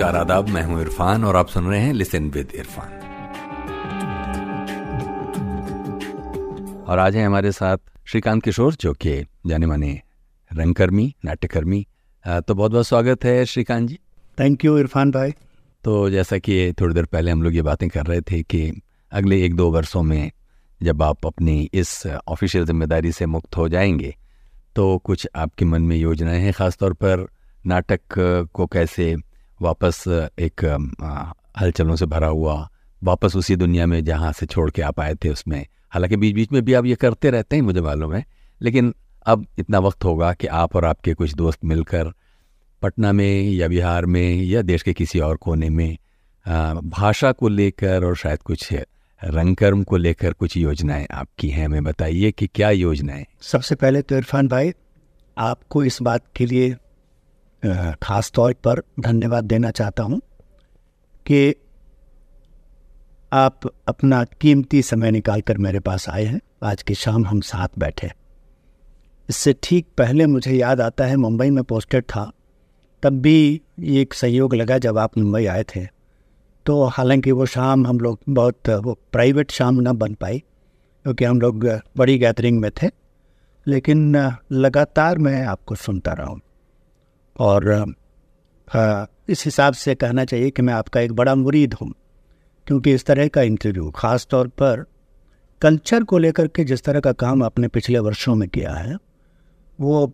नमस्कार आदाब मैं हूँ इरफान और आप सुन रहे हैं लिसन विद इरफान। और आज है हमारे साथ श्रीकांत किशोर जो कि जाने माने रंगकर्मी नाट्यकर्मी। तो बहुत बहुत स्वागत है श्रीकांत जी। थैंक यू इरफान भाई। तो जैसा कि थोड़ी देर पहले हम लोग ये बातें कर रहे थे कि अगले एक दो वर्षों में जब आप अपनी इस ऑफिशियल ज़िम्मेदारी से मुक्त हो जाएँगे तो कुछ आपके मन में योजनाएँ हैं ख़ासतौर पर नाटक को कैसे वापस, एक हलचलों से भरा हुआ, वापस उसी दुनिया में जहाँ से छोड़ के आप आए थे उसमें। हालाँकि बीच बीच में भी आप ये करते रहते हैं, मुझे मालूम है। लेकिन अब इतना वक्त होगा कि आप और आपके कुछ दोस्त मिलकर पटना में या बिहार में या देश के किसी और कोने में भाषा को लेकर और शायद कुछ रंगकर्म को लेकर कुछ योजनाएँ आपकी हैं। हमें बताइए कि क्या योजनाएँ? सबसे पहले तो इरफान भाई, आपको इस बात के लिए ख़ास तौर पर धन्यवाद देना चाहता हूँ कि आप अपना कीमती समय निकाल कर मेरे पास आए हैं। आज की शाम हम साथ बैठे इससे ठीक पहले मुझे याद आता है मुंबई में पोस्टेड था। तब भी एक सहयोग लगा जब आप मुंबई आए थे। तो हालाँकि वो शाम हम लोग बहुत, वो प्राइवेट शाम ना बन पाई, क्योंकि हम लोग बड़ी गैदरिंग में थे। लेकिन, लगातार मैं आपको सुनता रहा हूँ। और आ, इस हिसाब से कहना चाहिए कि मैं आपका एक बड़ा मुरीद हूँ क्योंकि इस तरह का इंटरव्यू ख़ास तौर पर कल्चर को लेकर के जिस तरह का काम आपने पिछले वर्षों में किया है वो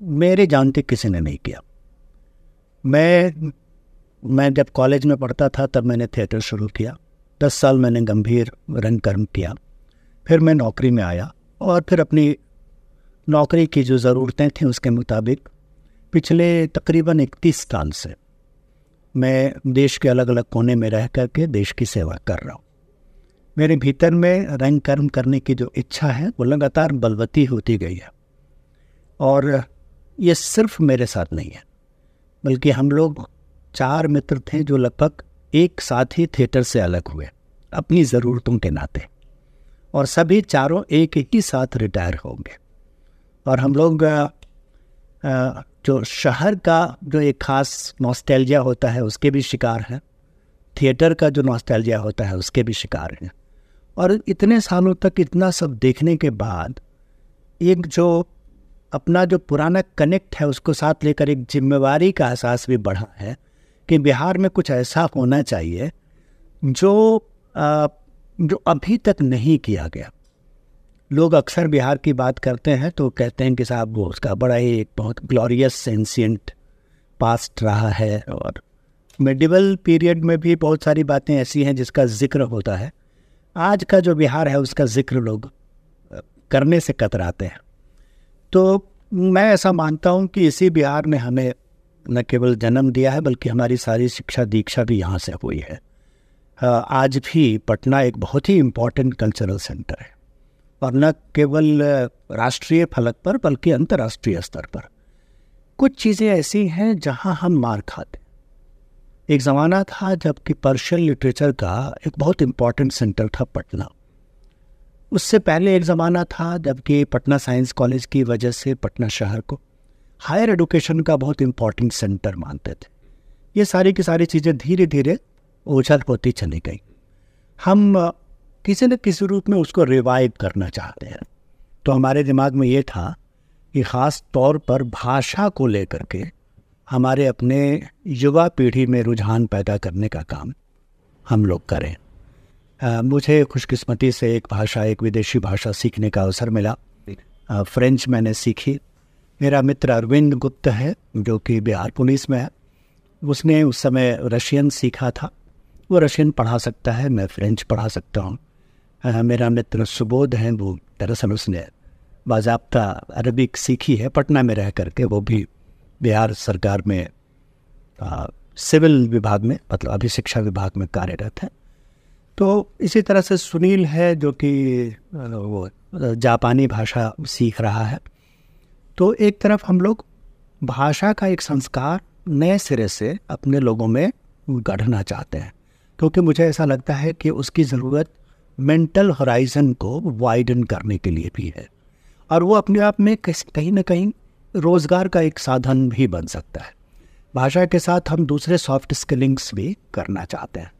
मेरे जानते किसी ने नहीं किया। मैं मैं जब कॉलेज में पढ़ता था तब मैंने थिएटर शुरू किया। दस साल मैंने गंभीर रंग कर्म किया। फिर मैं नौकरी में आया और फिर अपनी नौकरी की जो ज़रूरतें थीं उसके मुताबिक पिछले तकरीबन इकतीस साल से मैं देश के अलग अलग कोने में रह कर के देश की सेवा कर रहा हूँ। मेरे भीतर में रंग कर्म करने की जो इच्छा है, वो लगातार बलवती होती गई है। और ये सिर्फ़ मेरे साथ नहीं है, बल्कि हम लोग चार मित्र थे जो लगभग एक साथ ही थिएटर से अलग हुए, अपनी ज़रूरतों के नाते। और सभी चारों एक ही साथ रिटायर होंगे और हम लोग जो शहर का जो एक ख़ास नॉस्टैल्जिया होता है उसके भी शिकार हैं। थिएटर का जो नॉस्टैल्जिया होता है उसके भी शिकार हैं। और इतने सालों तक इतना सब देखने के बाद एक जो अपना जो पुराना कनेक्ट है उसको साथ लेकर एक जिम्मेवारी का एहसास भी बढ़ा है कि बिहार में कुछ ऐसा होना चाहिए जो आ, जो अभी तक नहीं किया गया। लोग अक्सर बिहार की बात करते हैं तो कहते हैं कि साहब वो उसका बड़ा ही एक बहुत ग्लोरियस सेंसियंट पास्ट रहा है और मेडिवल पीरियड में भी बहुत सारी बातें ऐसी हैं जिसका ज़िक्र होता है। आज का जो बिहार है उसका ज़िक्र लोग करने से कतराते हैं। तो मैं ऐसा मानता हूँ कि इसी बिहार ने हमें न केवल जन्म दिया है, बल्कि हमारी सारी शिक्षा दीक्षा भी यहाँ से हुई है। आज भी पटना एक बहुत ही इम्पोर्टेंट कल्चरल सेंटर है। और न केवल राष्ट्रीय फलक पर, बल्कि अंतर्राष्ट्रीय स्तर पर। कुछ चीज़ें ऐसी हैं जहाँ हम मार खाते एक ज़माना था जबकि पर्शियन लिटरेचर का एक बहुत इंपॉर्टेंट सेंटर था पटना। उससे पहले एक ज़माना था जबकि पटना साइंस कॉलेज की वजह से पटना शहर को हायर एडुकेशन का बहुत इंपॉर्टेंट सेंटर मानते थे। ये सारी की सारी चीज़ें धीरे धीरे ओझल होती चली गई। हम किसी न किसी रूप में उसको रिवाइव करना चाहते हैं। तो हमारे दिमाग में ये था कि ख़ास तौर पर भाषा को लेकर के हमारे अपने युवा पीढ़ी में रुझान पैदा करने का काम हम लोग करें। आ, मुझे खुशकिस्मती से एक भाषा एक विदेशी भाषा सीखने का अवसर मिला। आ, फ्रेंच मैंने सीखी। मेरा मित्र अरविंद गुप्त है जो कि बिहार पुलिस में है। उसने उस समय रशियन सीखा था। वो रशियन पढ़ा सकता है मैं फ्रेंच पढ़ा सकता हूँ। मेरा मित्र सुबोध है वो दरअसल उसने बाजाबता अरबिक सीखी है पटना में रह करके वो भी बिहार सरकार में आ, सिविल विभाग में मतलब अभी शिक्षा विभाग में कार्यरत है। तो इसी तरह से सुनील है जो कि वो जापानी भाषा सीख रहा है। तो एक तरफ़ हम लोग भाषा का एक संस्कार नए सिरे से अपने लोगों में गढ़ना चाहते हैं क्योंकि मुझे ऐसा लगता है कि उसकी ज़रूरत मेंटल हॉराइजन को वाइडन करने के लिए भी है। और वो अपने आप में कहीं ना कहीं रोज़गार का एक साधन भी बन सकता है। भाषा के साथ हम दूसरे सॉफ्ट स्किलिंग्स भी करना चाहते हैं।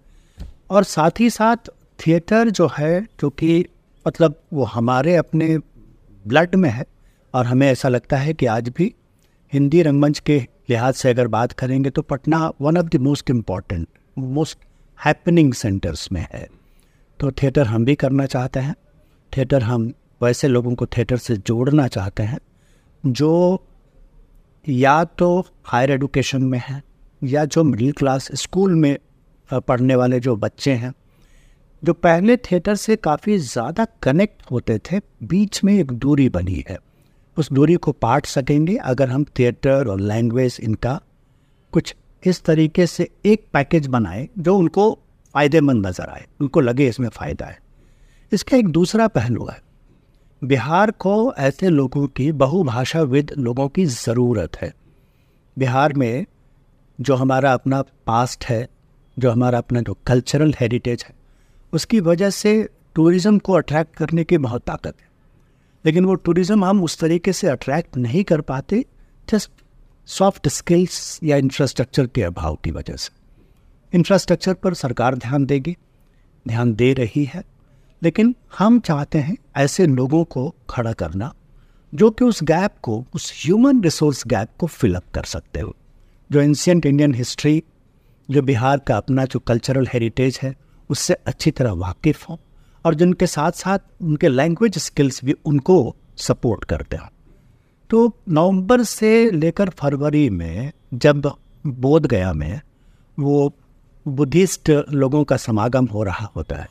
और साथ ही साथ थिएटर जो है, जो कि मतलब वो हमारे अपने ब्लड में है, और हमें ऐसा लगता है कि आज भी हिंदी रंगमंच के लिहाज से अगर बात करेंगे तो Patna one of the most important most happening centres में है। तो थिएटर हम भी करना चाहते हैं। थिएटर हम वैसे लोगों को थिएटर से जोड़ना चाहते हैं, जो या तो हायर एडुकेशन में है, या जो मिडिल क्लास स्कूल में पढ़ने वाले जो बच्चे हैं, जो पहले थिएटर से काफ़ी ज़्यादा कनेक्ट होते थे, बीच में एक दूरी बनी है। उस दूरी को पाट सकेंगे अगर हम थिएटर और लैंग्वेज इनका कुछ इस तरीके से एक पैकेज बनाए, जो उनको फ़ायदेमंद नज़र आए, उनको लगे इसमें फ़ायदा है। इसका एक दूसरा पहलू है। बिहार को ऐसे लोगों की बहुभाषाविद लोगों की ज़रूरत है। बिहार में जो हमारा अपना पास्ट है, जो हमारा अपना जो कल्चरल हेरिटेज है, उसकी वजह से टूरिज़्म को अट्रैक्ट करने की बहुत ताकत है। लेकिन वो टूरिज़्म हम उस तरीके से अट्रैक्ट नहीं कर पाते जस्ट सॉफ्ट स्किल्स या इंफ्रास्ट्रक्चर के अभाव की वजह से। इंफ्रास्ट्रक्चर पर सरकार ध्यान देगी, ध्यान दे रही है। लेकिन हम चाहते हैं ऐसे लोगों को खड़ा करना, जो कि उस गैप को, उस ह्यूमन रिसोर्स गैप को फिलअप कर सकते हो। जो एंशियंट इंडियन हिस्ट्री जो बिहार का अपना जो कल्चरल हेरिटेज है, उससे अच्छी तरह वाकिफ़ हों और जिनके साथ साथ उनके लैंग्वेज स्किल्स भी उनको सपोर्ट करते हों। तो नवंबर से लेकर फरवरी में, जब बोध गया में वो बुद्धिस्ट लोगों का समागम हो रहा होता है।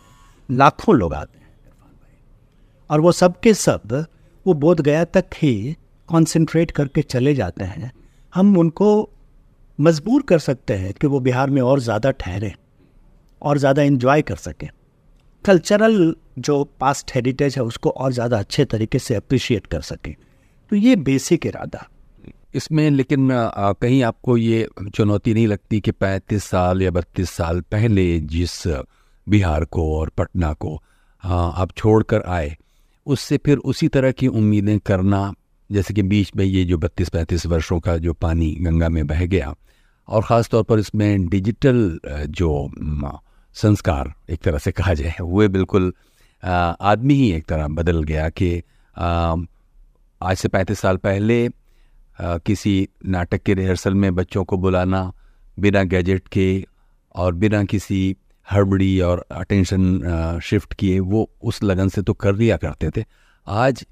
लाखों लोग आते हैं। और वो सब के सब, वो बोध गया तक ही कंसंट्रेट करके चले जाते हैं। हम उनको मजबूर कर सकते हैं कि वो बिहार में और ज़्यादा ठहरें, और ज़्यादा इन्जॉय कर सकें। कल्चरल जो पास्ट हेरिटेज है, उसको और ज़्यादा अच्छे तरीके से अप्रिशिएट कर सकें। तो ये बेसिक इरादा। इसमें लेकिन कहीं आपको ये चुनौती नहीं लगती कि पैंतीस साल या बत्तीस साल पहले जिस बिहार को और पटना को आप छोड़ कर आए, उससे फिर उसी तरह की उम्मीदें करना, जैसे कि बीच में ये जो बत्तीस पैंतीस वर्षों का जो पानी गंगा में बह गया और ख़ास तौर पर इसमें डिजिटल जो संस्कार एक तरह से कहा जाए, वो बिल्कुल आदमी ही एक तरह बदल गया कि आज से पैंतीस साल पहले किसी नाटक के रिहर्सल में बच्चों को बुलाना, बिना गैजेट के और बिना किसी हड़बड़ी और अटेंशन शिफ्ट किए, वो उस लगन से तो कर लिया करते थे। आज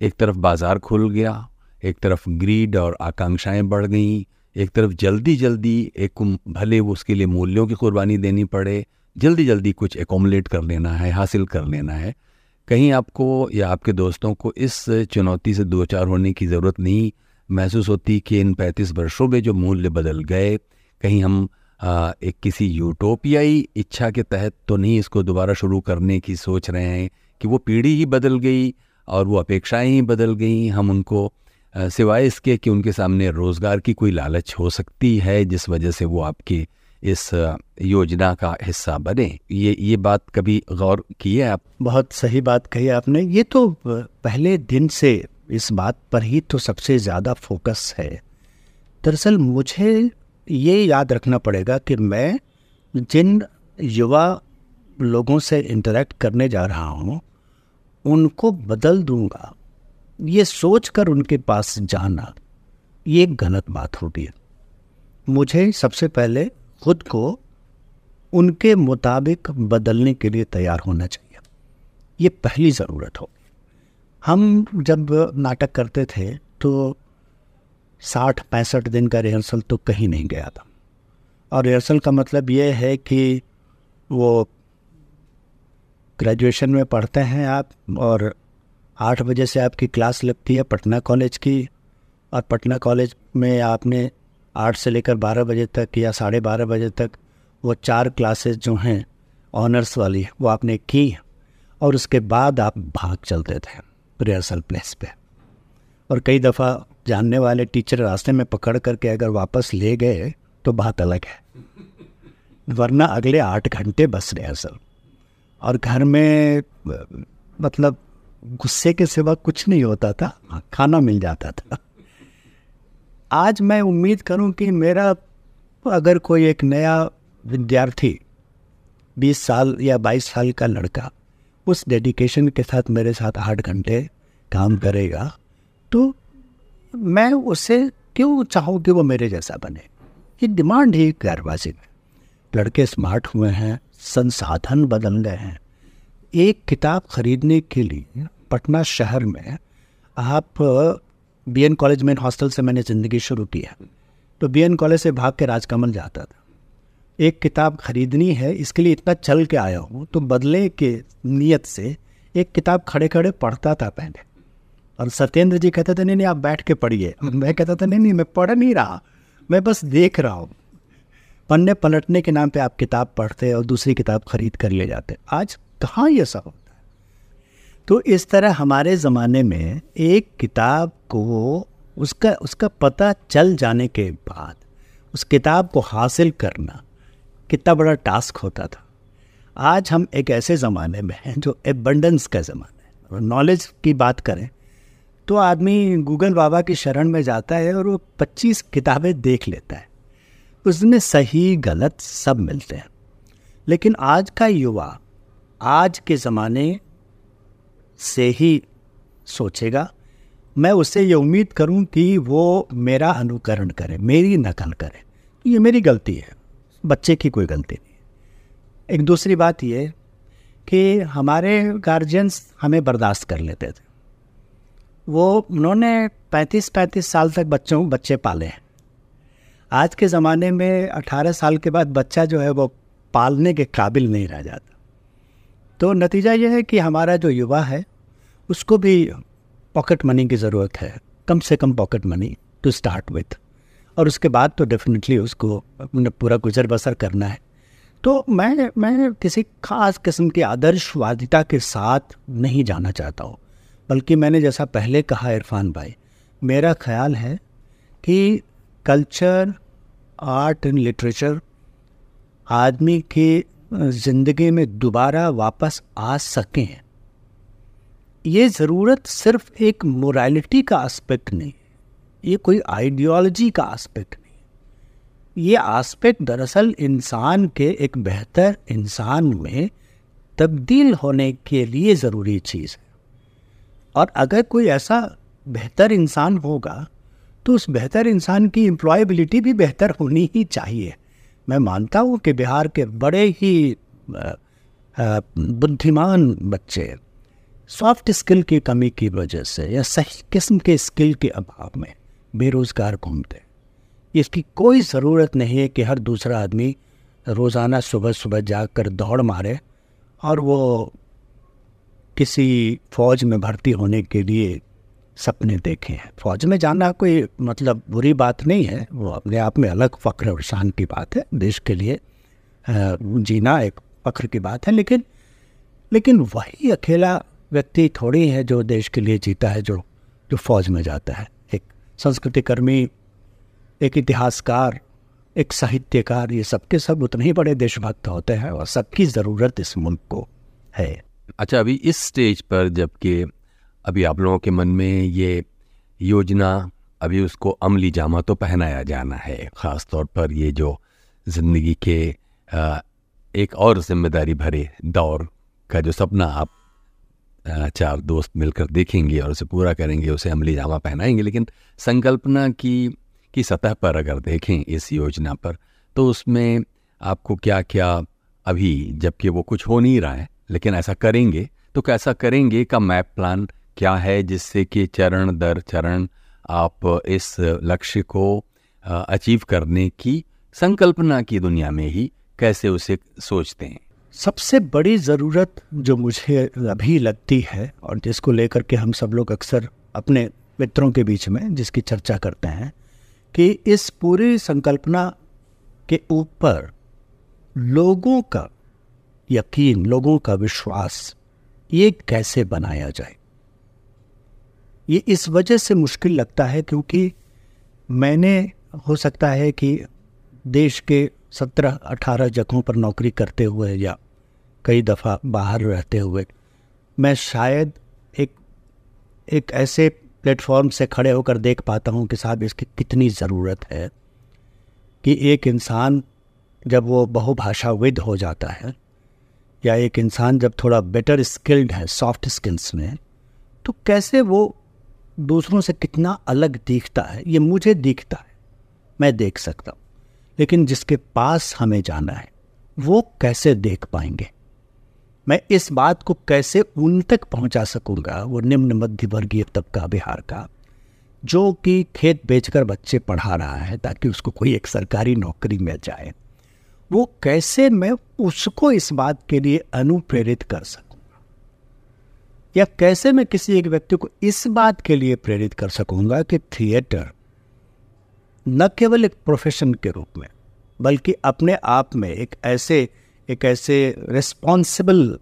एक तरफ़ बाज़ार खुल गया, एक तरफ़ ग्रीड और आकांक्षाएँ बढ़ गई, एक तरफ़ जल्दी जल्दी एक भले वो उसके लिए मूल्यों की कुर्बानी देनी पड़े जल्दी जल्दी कुछ एकोमलेट कर लेना है, हासिल कर लेना है। कहीं आपको या आपके दोस्तों को इस चुनौती से दो चार होने की ज़रूरत नहीं महसूस होती कि इन पैंतीस वर्षों में जो मूल्य बदल गए कहीं हम आ, एक किसी यूटोपियाई इच्छा के तहत तो नहीं इसको दोबारा शुरू करने की सोच रहे हैं कि वो पीढ़ी ही बदल गई और वो अपेक्षाएँ ही बदल गई हम उनको सिवाय इसके कि उनके सामने रोज़गार की कोई लालच हो सकती है जिस वजह से वो आपकी इस योजना का हिस्सा बने। ये ये बात कभी गौर की है आप? बहुत सही बात कही आपने। ये तो पहले दिन से इस बात पर ही तो सबसे ज़्यादा फोकस है। दरअसल मुझे ये याद रखना पड़ेगा कि मैं जिन युवा लोगों से इंटरेक्ट करने जा रहा हूँ, उनको बदल दूँगा। ये सोच कर उनके पास जाना, ये एक गलत बात होती है। मुझे सबसे पहले खुद को उनके मुताबिक बदलने के लिए तैयार होना चाहिए। ये पहली ज़रूरत हो हम जब नाटक करते थे तो साठ, पैंसठ दिन का रिहर्सल तो कहीं नहीं गया था। और रिहर्सल का मतलब ये है कि वो ग्रेजुएशन में पढ़ते हैं आप और आठ बजे से आपकी क्लास लगती है पटना कॉलेज की और पटना कॉलेज में आपने आठ से लेकर बारह बजे तक या साढ़े बारह बजे तक वो चार क्लासेस जो हैं, ऑनर्स वाली, वो आपने की और उसके बाद आप भाग चलते थे। रिहर्सल प्लेस पे। और कई दफ़ा जानने वाले टीचर रास्ते में पकड़ करके अगर वापस ले गए तो बात अलग है। वरना अगले आठ घंटे बस रिहर्सल और घर में मतलब गुस्से के सिवा कुछ नहीं होता था। खाना मिल जाता था। आज मैं उम्मीद करूँ कि मेरा अगर कोई एक नया विद्यार्थी 20 साल या 22 साल का लड़का उस डेडिकेशन के साथ मेरे साथ आठ घंटे काम करेगा तो मैं उससे क्यों चाहूँ कि वो मेरे जैसा बने? ये डिमांड ही गैरबाजी में लड़के स्मार्ट हुए हैं, संसाधन बदल गए हैं। एक किताब खरीदने के लिए पटना शहर में आप बी एन कॉलेज में हॉस्टल से मैंने ज़िंदगी शुरू की है। तो बी एन कॉलेज से भाग के राजकमल जाता था। एक किताब खरीदनी है, इसके लिए इतना चल के आया हूँ तो बदले के नीयत से एक किताब खड़े खड़े पढ़ता था पहले। और सत्येंद्र जी कहते थे, नहीं नहीं, आप बैठ के पढ़िए। मैं कहता था, नहीं नहीं, मैं पढ़ नहीं रहा, मैं बस देख रहा हूँ। पन्ने पलटने के नाम पे आप किताब पढ़ते और दूसरी किताब खरीद कर ले जाते। आज कहाँ ये सब होता है? तो इस तरह हमारे ज़माने में एक किताब को उसका उसका पता चल जाने के बाद, उस किताब को हासिल करना कितना बड़ा टास्क होता था। आज हम एक ऐसे ज़माने में हैं जो एबंडेंस का ज़माना है। और नॉलेज की बात करें तो आदमी गूगल बाबा की शरण में जाता है और वो 25 किताबें देख लेता है। उसमें सही, गलत सब मिलते हैं। लेकिन आज का युवा, आज के ज़माने से ही सोचेगा, मैं उससे ये उम्मीद करूँ कि वो मेरा अनुकरण करे, मेरी नकल करे। ये मेरी गलती है। बच्चे की कोई गलती नहीं। एक दूसरी बात ये कि हमारे गार्जियंस हमें बर्दाश्त कर लेते थे। वो, उन्होंने 35-35 साल तक बच्चों, बच्चे पाले हैं। आज के ज़माने में 18 साल के बाद बच्चा जो है वो पालने के काबिल नहीं रह जाता। तो नतीजा ये है कि हमारा जो युवा है, उसको भी पॉकेट मनी की ज़रूरत है, कम से कम pocket money to start with और उसके बाद तो डेफिनेटली उसको पूरा गुजर बसर करना है। तो मैं मैं किसी खास किस्म की आदर्शवादिता के साथ नहीं जाना चाहता हूँ, बल्कि मैंने जैसा पहले कहा इरफान भाई, मेरा ख्याल है कि कल्चर, आर्ट एंड लिटरेचर आदमी की ज़िंदगी में दोबारा वापस आ सकें। ये ज़रूरत सिर्फ़ एक मोरालिटी का एस्पेक्ट नहीं ये कोई आइडियोलॉजी का एस्पेक्ट नहीं ये एस्पेक्ट दरअसल इंसान के एक बेहतर इंसान में तब्दील होने के लिए ज़रूरी चीज़ है। और अगर कोई ऐसा बेहतर इंसान होगा तो उस बेहतर इंसान की एम्प्लॉयबिलिटी भी बेहतर होनी ही चाहिए। मैं मानता हूँ कि बिहार के बड़े ही बुद्धिमान बच्चे सॉफ्ट स्किल की कमी की वजह से या सही किस्म के स्किल के अभाव में बेरोज़गार घूमते इसकी कोई ज़रूरत नहीं है कि हर दूसरा आदमी रोज़ाना सुबह सुबह जाग कर दौड़ मारे और वो किसी फ़ौज में भर्ती होने के लिए सपने देखे हैं। फ़ौज में जाना कोई मतलब बुरी बात नहीं है, वो अपने आप में अलग फ़ख्र और शान की बात है। देश के लिए जीना एक फ़ख्र की बात है, लेकिन लेकिन वही अकेला व्यक्ति थोड़ी है जो देश के लिए जीता है, जो जो फ़ौज में जाता है। संस्कृति कर्मी एक इतिहासकार, एक साहित्यकार, ये सबके सब उतने ही बड़े देशभक्त होते हैं और सबकी ज़रूरत इस मुल्क को है। अच्छा अभी इस स्टेज पर जबकि अभी आप लोगों के मन में ये योजना, अभी उसको अमली जामा तो पहनाया जाना है ख़ास तौर पर ये जो ज़िंदगी के एक और ज़िम्मेदारी भरे दौर का जो सपना आप चार दोस्त मिलकर देखेंगे और उसे पूरा करेंगे, उसे अमली जामा पहनाएँगे। लेकिन संकल्पना की की सतह पर अगर देखें इस योजना पर तो उसमें आपको क्या क्या अभी, जबकि वो कुछ हो नहीं रहा है, लेकिन ऐसा करेंगे तो कैसा करेंगे का मैप प्लान क्या है, जिससे कि चरण दर चरण आप इस लक्ष्य को अचीव करने की संकल्पना की दुनिया में ही कैसे उसे सोचते हैं? सबसे बड़ी ज़रूरत जो मुझे अभी लगती है और जिसको लेकर के हम सब लोग अक्सर अपने मित्रों के बीच में जिसकी चर्चा करते हैं, कि इस पूरी संकल्पना के ऊपर लोगों का यकीन, लोगों का विश्वास, ये कैसे बनाया जाए? ये इस वजह से मुश्किल लगता है क्योंकि मैंने, हो सकता है कि देश के सत्रह अठारह जगहों पर नौकरी करते हुए या कई दफ़ा बाहर रहते हुए। मैं शायद एक एक ऐसे प्लेटफॉर्म से खड़े होकर देख पाता हूँ कि साहब इसकी कितनी ज़रूरत है कि एक इंसान जब वो बहुभाषाविद हो जाता है या एक इंसान जब थोड़ा बेटर स्किल्ड है सॉफ्ट स्किल्स में तो कैसे वो दूसरों से कितना अलग दिखता है? ये मुझे दिखता है। मैं देख सकता हूँ। लेकिन जिसके पास हमें जाना है, वो कैसे देख पाएँगे? मैं इस बात को कैसे उन तक पहुँचा सकूँगा, वो निम्न मध्य वर्गीय तबका बिहार का, जो कि खेत बेचकर बच्चे पढ़ा रहा है ताकि उसको कोई एक सरकारी नौकरी मिल जाए। वो कैसे मैं उसको इस बात के लिए अनुप्रेरित कर सकूँगा या कैसे मैं किसी एक व्यक्ति को इस बात के लिए प्रेरित कर सकूँगा कि थिएटर न केवल एक प्रोफेशन के रूप में, बल्कि अपने आप में एक ऐसे एक ऐसे रिस्पॉन्सिबल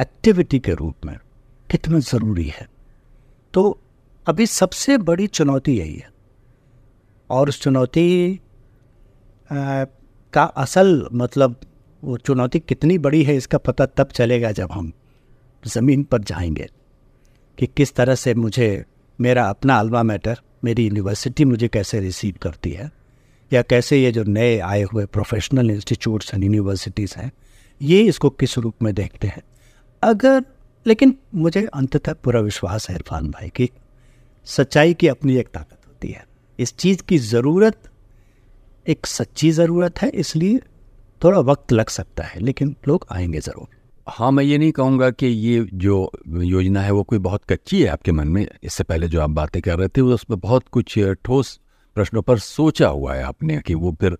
एक्टिविटी के रूप में कितना ज़रूरी है। तो अभी सबसे बड़ी चुनौती यही है। और उस चुनौती आ, का असल मतलब वो चुनौती कितनी बड़ी है इसका पता तब चलेगा जब हम ज़मीन पर जाएँगे कि किस तरह से मुझे मेरा अपना अल्वा मैटर मेरी यूनिवर्सिटी मुझे कैसे रिसीव करती है। या कैसे ये जो नए आए हुए प्रोफेशनल इंस्टीट्यूट्स एंड यूनिवर्सिटीज़ हैं, ये इसको किस रूप में देखते हैं? अगर, लेकिन मुझे अंततः पूरा विश्वास है इरफान भाई कि सच्चाई की अपनी एक ताकत होती है। इस चीज़ की ज़रूरत, एक सच्ची ज़रूरत है, इसलिए थोड़ा वक्त लग सकता है, लेकिन लोग आएँगे ज़रूर। हाँ मैं ये नहीं कहूँगा कि ये जो योजना है वो कोई बहुत कच्ची है आपके मन में। इससे पहले जो आप बातें कर रहे थे उसमें बहुत कुछ ठोस प्रश्नों पर सोचा हुआ है आपने कि वो फिर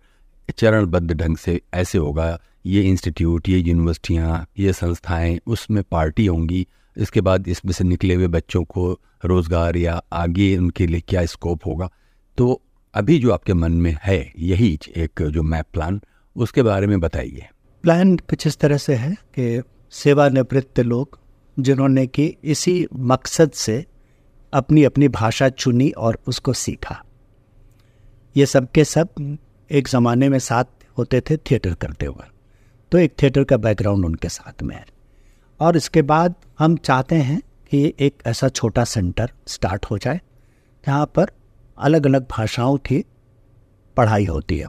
चरणबद्ध ढंग से ऐसे होगा, ये इंस्टीट्यूट, ये यूनिवर्सिटियाँ, ये संस्थाएँ, उसमें पार्टी होंगी, इसके बाद इसमें से निकले हुए बच्चों को रोज़गार या आगे उनके लिए क्या स्कोप होगा? तो अभी जो आपके मन में है, यही एक जो मैप प्लान उसके बारे में बताइए। प्लान कुछ इस तरह से है कि सेवानिवृत्त लोग, जिन्होंने कि इसी मकसद से अपनी अपनी भाषा चुनी और उसको सीखा। ये सब के सब एक ज़माने में साथ होते थे थिएटर करते हुए। तो एक थिएटर का बैकग्राउंड उनके साथ में है। और इसके बाद हम चाहते हैं कि एक ऐसा छोटा सेंटर स्टार्ट हो जाए, जहाँ पर अलग अलग भाषाओं की पढ़ाई होती है।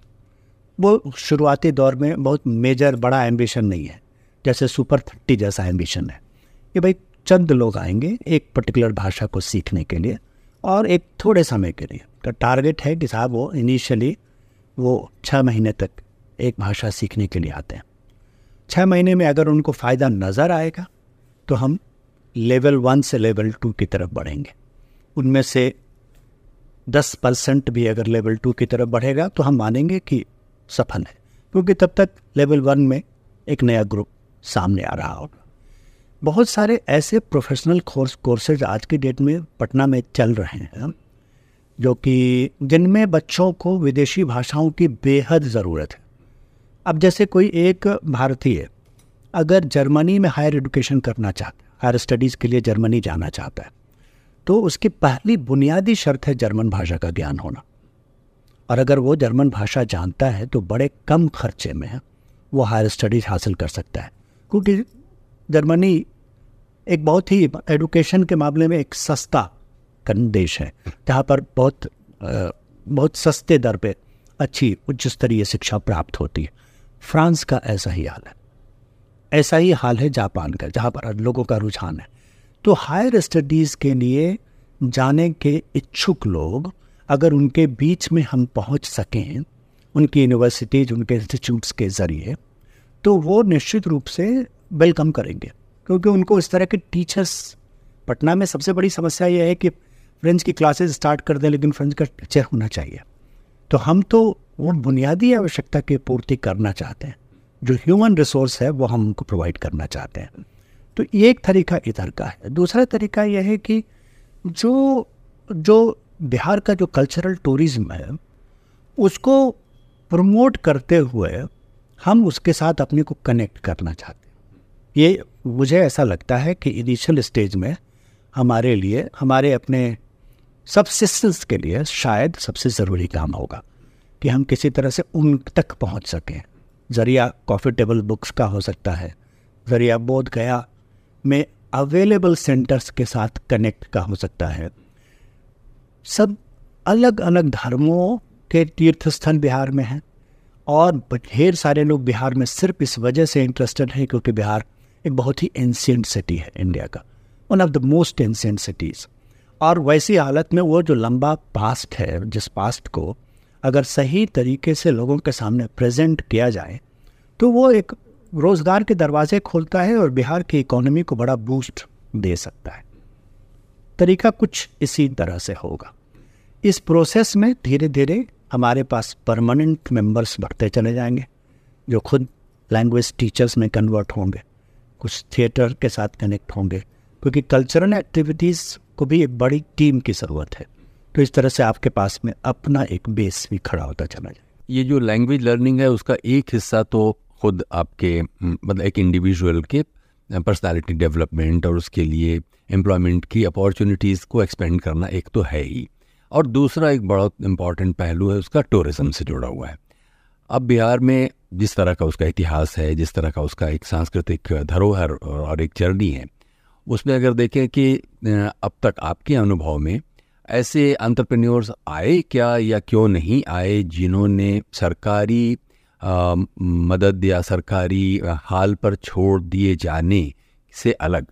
वो शुरुआती दौर में बहुत मेजर बड़ा एम्बिशन नहीं है, जैसे सुपर थर्टी जैसा एम्बिशन है। कि भाई चंद लोग आएँगे एक पर्टिकुलर भाषा को सीखने के लिए और एक थोड़े समय के लिए। तो टारगेट है कि साहब वो इनिशियली वो छः महीने तक एक भाषा सीखने के लिए आते हैं। छः महीने में अगर उनको फ़ायदा नज़र आएगा तो हम लेवल वन से लेवल टू की तरफ़ बढ़ेंगे। उनमें से दस परसेंट भी अगर लेवल टू की तरफ़ बढ़ेगा तो हम मानेंगे कि सफल है, क्योंकि तब तक लेवल वन में एक नया ग्रुप सामने आ रहा होगा। बहुत सारे ऐसे प्रोफेशनल कोर्स कोर्सेज आज के डेट में पटना में चल रहे हैं। जो कि जिनमें बच्चों को विदेशी भाषाओं की बेहद ज़रूरत है। अब जैसे कोई एक भारतीय अगर जर्मनी में हायर एजुकेशन करना चाहता है हायर स्टडीज़ के लिए जर्मनी जाना चाहता है तो उसकी पहली बुनियादी शर्त है जर्मन भाषा का ज्ञान होना। और अगर वो जर्मन भाषा जानता है तो बड़े कम खर्चे में वो हायर स्टडीज़ हासिल कर सकता है। क्योंकि जर्मनी एक बहुत ही एडुकेशन के मामले में एक सस्ता देश है। जहाँ पर बहुत बहुत सस्ते दर पे अच्छी उच्च स्तरीय शिक्षा प्राप्त होती है। फ्रांस का ऐसा ही हाल है। ऐसा ही हाल है जापान का, जहाँ पर लोगों का रुझान है। तो हायर स्टडीज़ के लिए जाने के इच्छुक लोग अगर उनके बीच में हम पहुँच सकें, उनकी यूनिवर्सिटीज, उनके इंस्टीट्यूट्स के ज़रिए तो वो निश्चित रूप से वेलकम करेंगे। क्योंकि उनको इस तरह के टीचर्स, पटना में सबसे बड़ी समस्या यह है कि फ्रेंच की क्लासेस स्टार्ट कर दें, लेकिन फ्रेंच का टीचर होना चाहिए। तो हम तो वो बुनियादी आवश्यकता की पूर्ति करना चाहते हैं। जो ह्यूमन रिसोर्स है, वो हम उनको प्रोवाइड करना चाहते हैं। तो ये एक तरीका इधर का है। दूसरा तरीका यह है कि जो जो बिहार का जो कल्चरल टूरिज़्म है, उसको प्रमोट करते हुए हम उसके साथ अपने को कनेक्ट करना चाहते हैं। ये मुझे ऐसा लगता है कि इनिशियल स्टेज में हमारे लिए, हमारे अपने सबसिस्टेंस के लिए शायद सबसे ज़रूरी काम होगा कि हम किसी तरह से उन तक पहुँच सकें। ज़रिया कॉफ़ी टेबल बुक्स का हो सकता है। ज़रिया बोध गया में अवेलेबल सेंटर्स के साथ कनेक्ट का हो सकता है। सब अलग अलग धर्मों के तीर्थ स्थल बिहार में हैं और ढेर सारे लोग बिहार में सिर्फ़ इस वजह से इंटरेस्टेड हैं क्योंकि बिहार एक बहुत ही एंशियंट सिटी है इंडिया का। One of the most ancient cities और वैसी हालत में वो जो लंबा पास्ट है, जिस पास्ट को अगर सही तरीके से लोगों के सामने प्रेजेंट किया जाए तो वो एक रोज़गार के दरवाजे खोलता है और बिहार की इकोनॉमी को बड़ा बूस्ट दे सकता है। तरीका कुछ इसी तरह से होगा। इस प्रोसेस में धीरे धीरे हमारे पास परमानेंट मेंबर्स बढ़ते चले जाएँगे, जो खुद लैंग्वेज टीचर्स में कन्वर्ट होंगे, कुछ थिएटर के साथ कनेक्ट होंगे, क्योंकि कल्चरल एक्टिविटीज़ को भी एक बड़ी टीम की ज़रूरत है। तो इस तरह से आपके पास में अपना एक बेस भी खड़ा होता चला जाए। ये जो लैंग्वेज लर्निंग है, उसका एक हिस्सा तो खुद आपके मतलब एक इंडिविजुअल के पर्सनालिटी डेवलपमेंट और उसके लिए एम्प्लॉयमेंट की अपॉर्चुनिटीज़ को एक्सपेंड करना एक तो है ही। और दूसरा एक बहुत इंपॉर्टेंट पहलू है, उसका टूरिज़्म से जुड़ा हुआ है। अब बिहार में जिस तरह का उसका इतिहास है, जिस तरह का उसका एक सांस्कृतिक धरोहर और एक जर्नी है उसमें अगर देखें कि अब तक आपके अनुभव में ऐसे अंतरप्रेन्योर्स आए क्या या क्यों नहीं आए जिन्होंने सरकारी आ, मदद या सरकारी हाल पर छोड़ दिए जाने से अलग?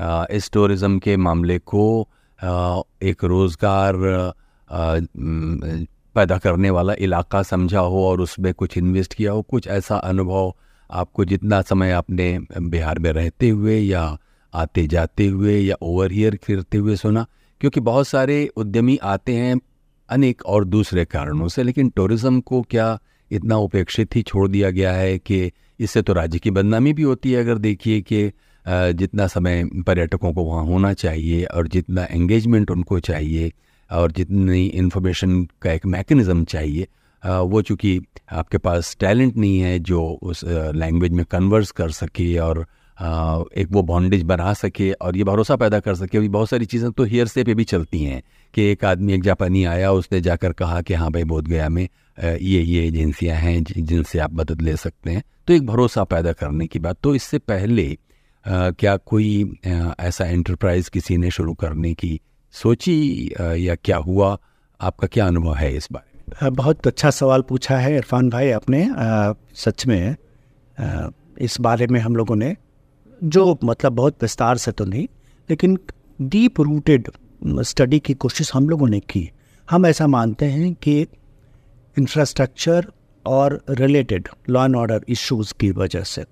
आ, इस टूरिज़्म के मामले को आ, एक रोज़गार पैदा करने वाला इलाका समझा हो और उसमें कुछ इन्वेस्ट किया हो कुछ ऐसा अनुभव आपको जितना समय आपने बिहार में रहते हुए या आते जाते हुए या ओवर हीयर फिरते हुए सुना, क्योंकि बहुत सारे उद्यमी आते हैं अनेक और दूसरे कारणों से, लेकिन टूरिज़्म को क्या इतना उपेक्षित ही छोड़ दिया गया है कि इससे तो राज्य की बदनामी भी होती है, अगर देखिए कि जितना समय पर्यटकों को वहाँ होना चाहिए और जितना एंगेजमेंट उनको चाहिए और जितनी इन्फॉर्मेशन का एक मैकेनिज़्म चाहिए वो चूँकि आपके पास टैलेंट नहीं है जो उस लैंग्वेज में कन्वर्स कर सके और एक वो बॉन्डेज बना सके और ये भरोसा पैदा कर सके। अभी बहुत सारी चीज़ें तो हेयर से पे भी चलती हैं कि एक आदमी एक जापानी आया, उसने जाकर कहा कि हाँ भाई बोध गया में ये ये एजेंसियाँ हैं जिनसे आप मदद ले सकते हैं। तो एक भरोसा पैदा करने की बात। तो इससे पहले क्या कोई ऐसा एंटरप्राइज किसी ने शुरू करने की सोची या क्या हुआ? आपका क्या अनुभव है इस बारे में? बहुत अच्छा सवाल पूछा है इरफान भाई आपने। सच में इस बारे में हम लोगों ने जो मतलब बहुत विस्तार से तो नहीं, लेकिन डीप रूटेड स्टडी की कोशिश हम लोगों ने की। हम ऐसा मानते हैं कि इंफ्रास्ट्रक्चर और related law and order issues की वजह से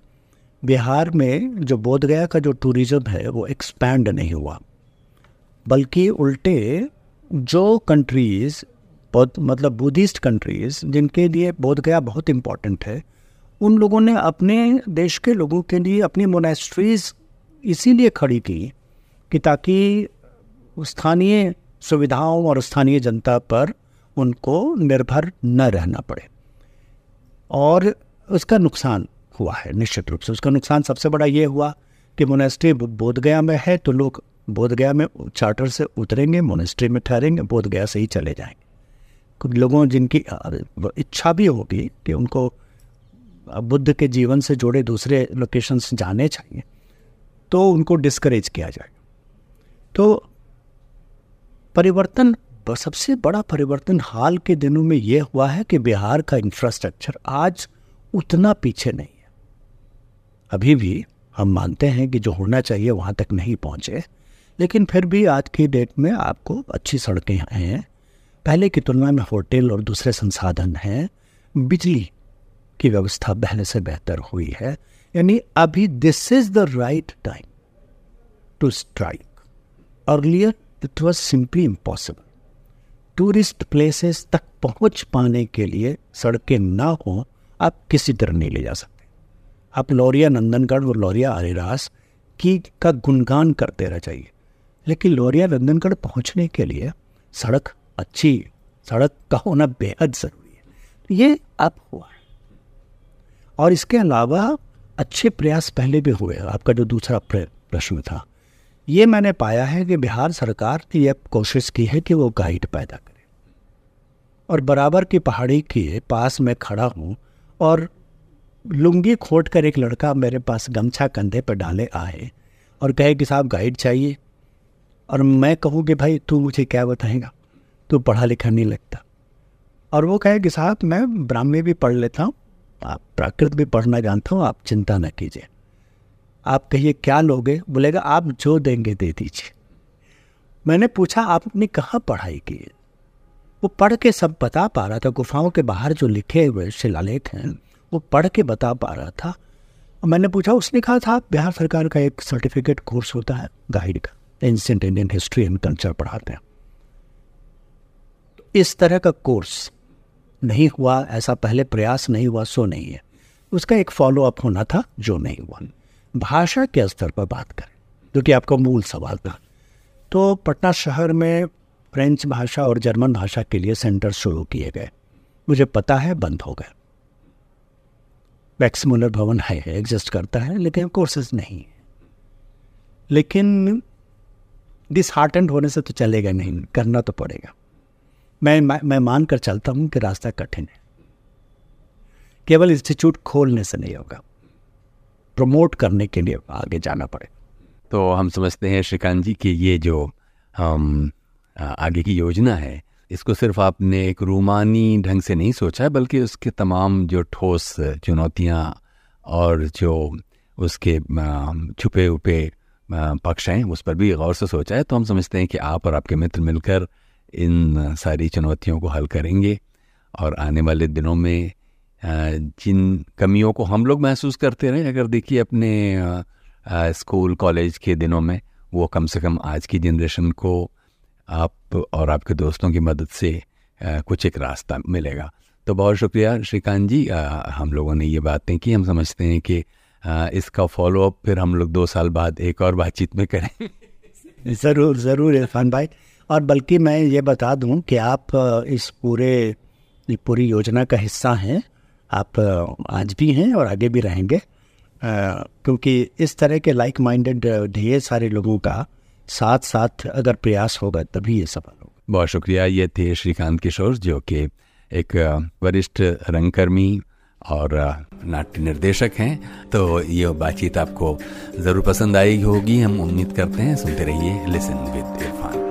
बिहार में जो बोधगया का जो टूरिज़्म है, वो एक्सपैंड नहीं हुआ। बल्कि उल्टे जो कंट्रीज़ बहुत मतलब बुद्धिस्ट कंट्रीज़ जिनके लिए बोधगया बहुत इंपॉर्टेंट है उन लोगों ने अपने देश के लोगों के लिए अपनी मोनेस्ट्रीज इसीलिए खड़ी की कि ताकि स्थानीय सुविधाओं और स्थानीय जनता पर उनको निर्भर न रहना पड़े। और उसका नुकसान हुआ है, निश्चित रूप से। उसका नुकसान सबसे बड़ा ये हुआ कि मोनेस्ट्री बोधगया में है तो लोग बोधगया में चार्टर से उतरेंगे मोनेस्ट्री में ठहरेंगे, बोधगया से ही चले जाएँगे कुछ लोगों जिनकी इच्छा भी होगी कि उनको बुद्ध के जीवन से जुड़े दूसरे लोकेशंस जाने चाहिए तो उनको डिस्करेज किया जाए। तो परिवर्तन, सबसे बड़ा परिवर्तन हाल के दिनों में यह हुआ है कि बिहार का इंफ्रास्ट्रक्चर आज उतना पीछे नहीं है। अभी भी हम मानते हैं कि जो होना चाहिए वहाँ तक नहीं पहुँचे, लेकिन फिर भी आज की डेट में आपको अच्छी सड़कें हैं। पहले की तुलना में होटल और दूसरे संसाधन हैं, बिजली की व्यवस्था पहले से बेहतर हुई है, यानी अभी this is the right time to strike earlier it was simply impossible tourist places तक पहुँच पाने के लिए सड़कें ना हो, आप किसी तरह नहीं ले जा सकते। आप लौरिया नंदनगढ़ और लौरिया आरेरास की का गुणगान करते रह जाइए। लेकिन लौरिया नंदनगढ़ पहुँचने के लिए सड़क अच्छी, सड़क का होना बेहद ज़रूरी है। ये अब हुआ। है और इसके अलावा अच्छे प्रयास पहले भी हुए आपका जो दूसरा प्रश्न था, ये मैंने पाया है कि बिहार सरकार ने यह कोशिश की है कि वो गाइड पैदा करे। और बराबर की पहाड़ी के पास में खड़ा हूँ और लुंगी खोट कर एक लड़का मेरे पास गमछा कंधे पर डाले आए और कहे कि साहब गाइड चाहिए। और मैं कहूँ कि भाई तू मुझे क्या बताएगा? तू पढ़ा लिखा नहीं लगता। और वो कहे कि साहब मैं ब्राह्मी भी पढ़ लेता हूँ। आप प्राकृत भी पढ़ना जानता हूँ, आप चिंता न कीजिए। आप कहिए, क्या लोगे बोलेगा, आप जो देंगे दे दीजिए। मैंने पूछा आपने कहाँ पढ़ाई की? वो पढ़ के सब बता पा रहा था, गुफाओं के बाहर जो लिखे हुए शिलालेख हैं, वो पढ़ के बता पा रहा था। और मैंने पूछा, उसने कहा था, बिहार सरकार का एक सर्टिफिकेट कोर्स होता है गाइड का ancient Indian history and culture पढ़ाते हैं। तो इस तरह का कोर्स नहीं हुआ, ऐसा पहले प्रयास नहीं हुआ, सो नहीं है। उसका एक फॉलो अप होना था, जो नहीं हुआ। भाषा के स्तर पर बात करें, जो कि आपका मूल सवाल था। तो पटना शहर में फ्रेंच भाषा और जर्मन भाषा के लिए सेंटर शुरू किए गए। मुझे पता है, बंद हो गए। वैक्समुलर भवन है एग्जिस्ट करता है, लेकिन कोर्सेज नहीं है। लेकिन डिस हार्टेंड होने से तो चलेगा नहीं, करना तो पड़ेगा। मैं मैं मान कर चलता हूँ कि रास्ता कठिन है। केवल इंस्टीट्यूट खोलने से नहीं होगा। प्रमोट करने के लिए आगे जाना पड़े। तो हम समझते हैं श्रीकांत जी कि ये जो, हम आगे की योजना है, इसको सिर्फ़ आपने एक रूमानी ढंग से नहीं सोचा है बल्कि उसके तमाम जो ठोस चुनौतियाँ और जो उसके छुपे उपे पक्ष हैं, उस पर भी गौर से सोचा है। तो हम समझते हैं कि आप और आपके मित्र मिलकर इन सारी चुनौतियों को हल करेंगे और आने वाले दिनों में जिन कमियों को हम लोग महसूस करते रहे, अगर देखिए अपने स्कूल, कॉलेज के दिनों में, वो कम से कम आज की जनरेशन को आप और आपके दोस्तों की मदद से कुछ एक रास्ता मिलेगा। तो बहुत शुक्रिया श्रीकांत जी हम लोगों ने ये बातें की, हम समझते हैं कि इसका फॉलोअप फिर हम लोग दो साल बाद एक और बातचीत में करें। ज़रूर ज़रूर इरफान भाई। और बल्कि मैं ये बता दूँ कि आप इस पूरे पूरी योजना का हिस्सा हैं। आप आज भी हैं और आगे भी रहेंगे। क्योंकि इस तरह के लाइक माइंडेड ढेर सारे लोगों का साथ साथ अगर प्रयास होगा, तभी ये सफल होगा। बहुत शुक्रिया। ये थे श्रीकांत किशोर, जो कि एक वरिष्ठ रंगकर्मी और नाट्य निर्देशक हैं। तो ये बातचीत आपको ज़रूर पसंद आई होगी। हम उम्मीद करते हैं, सुनते रहिए लिसन विद इरफान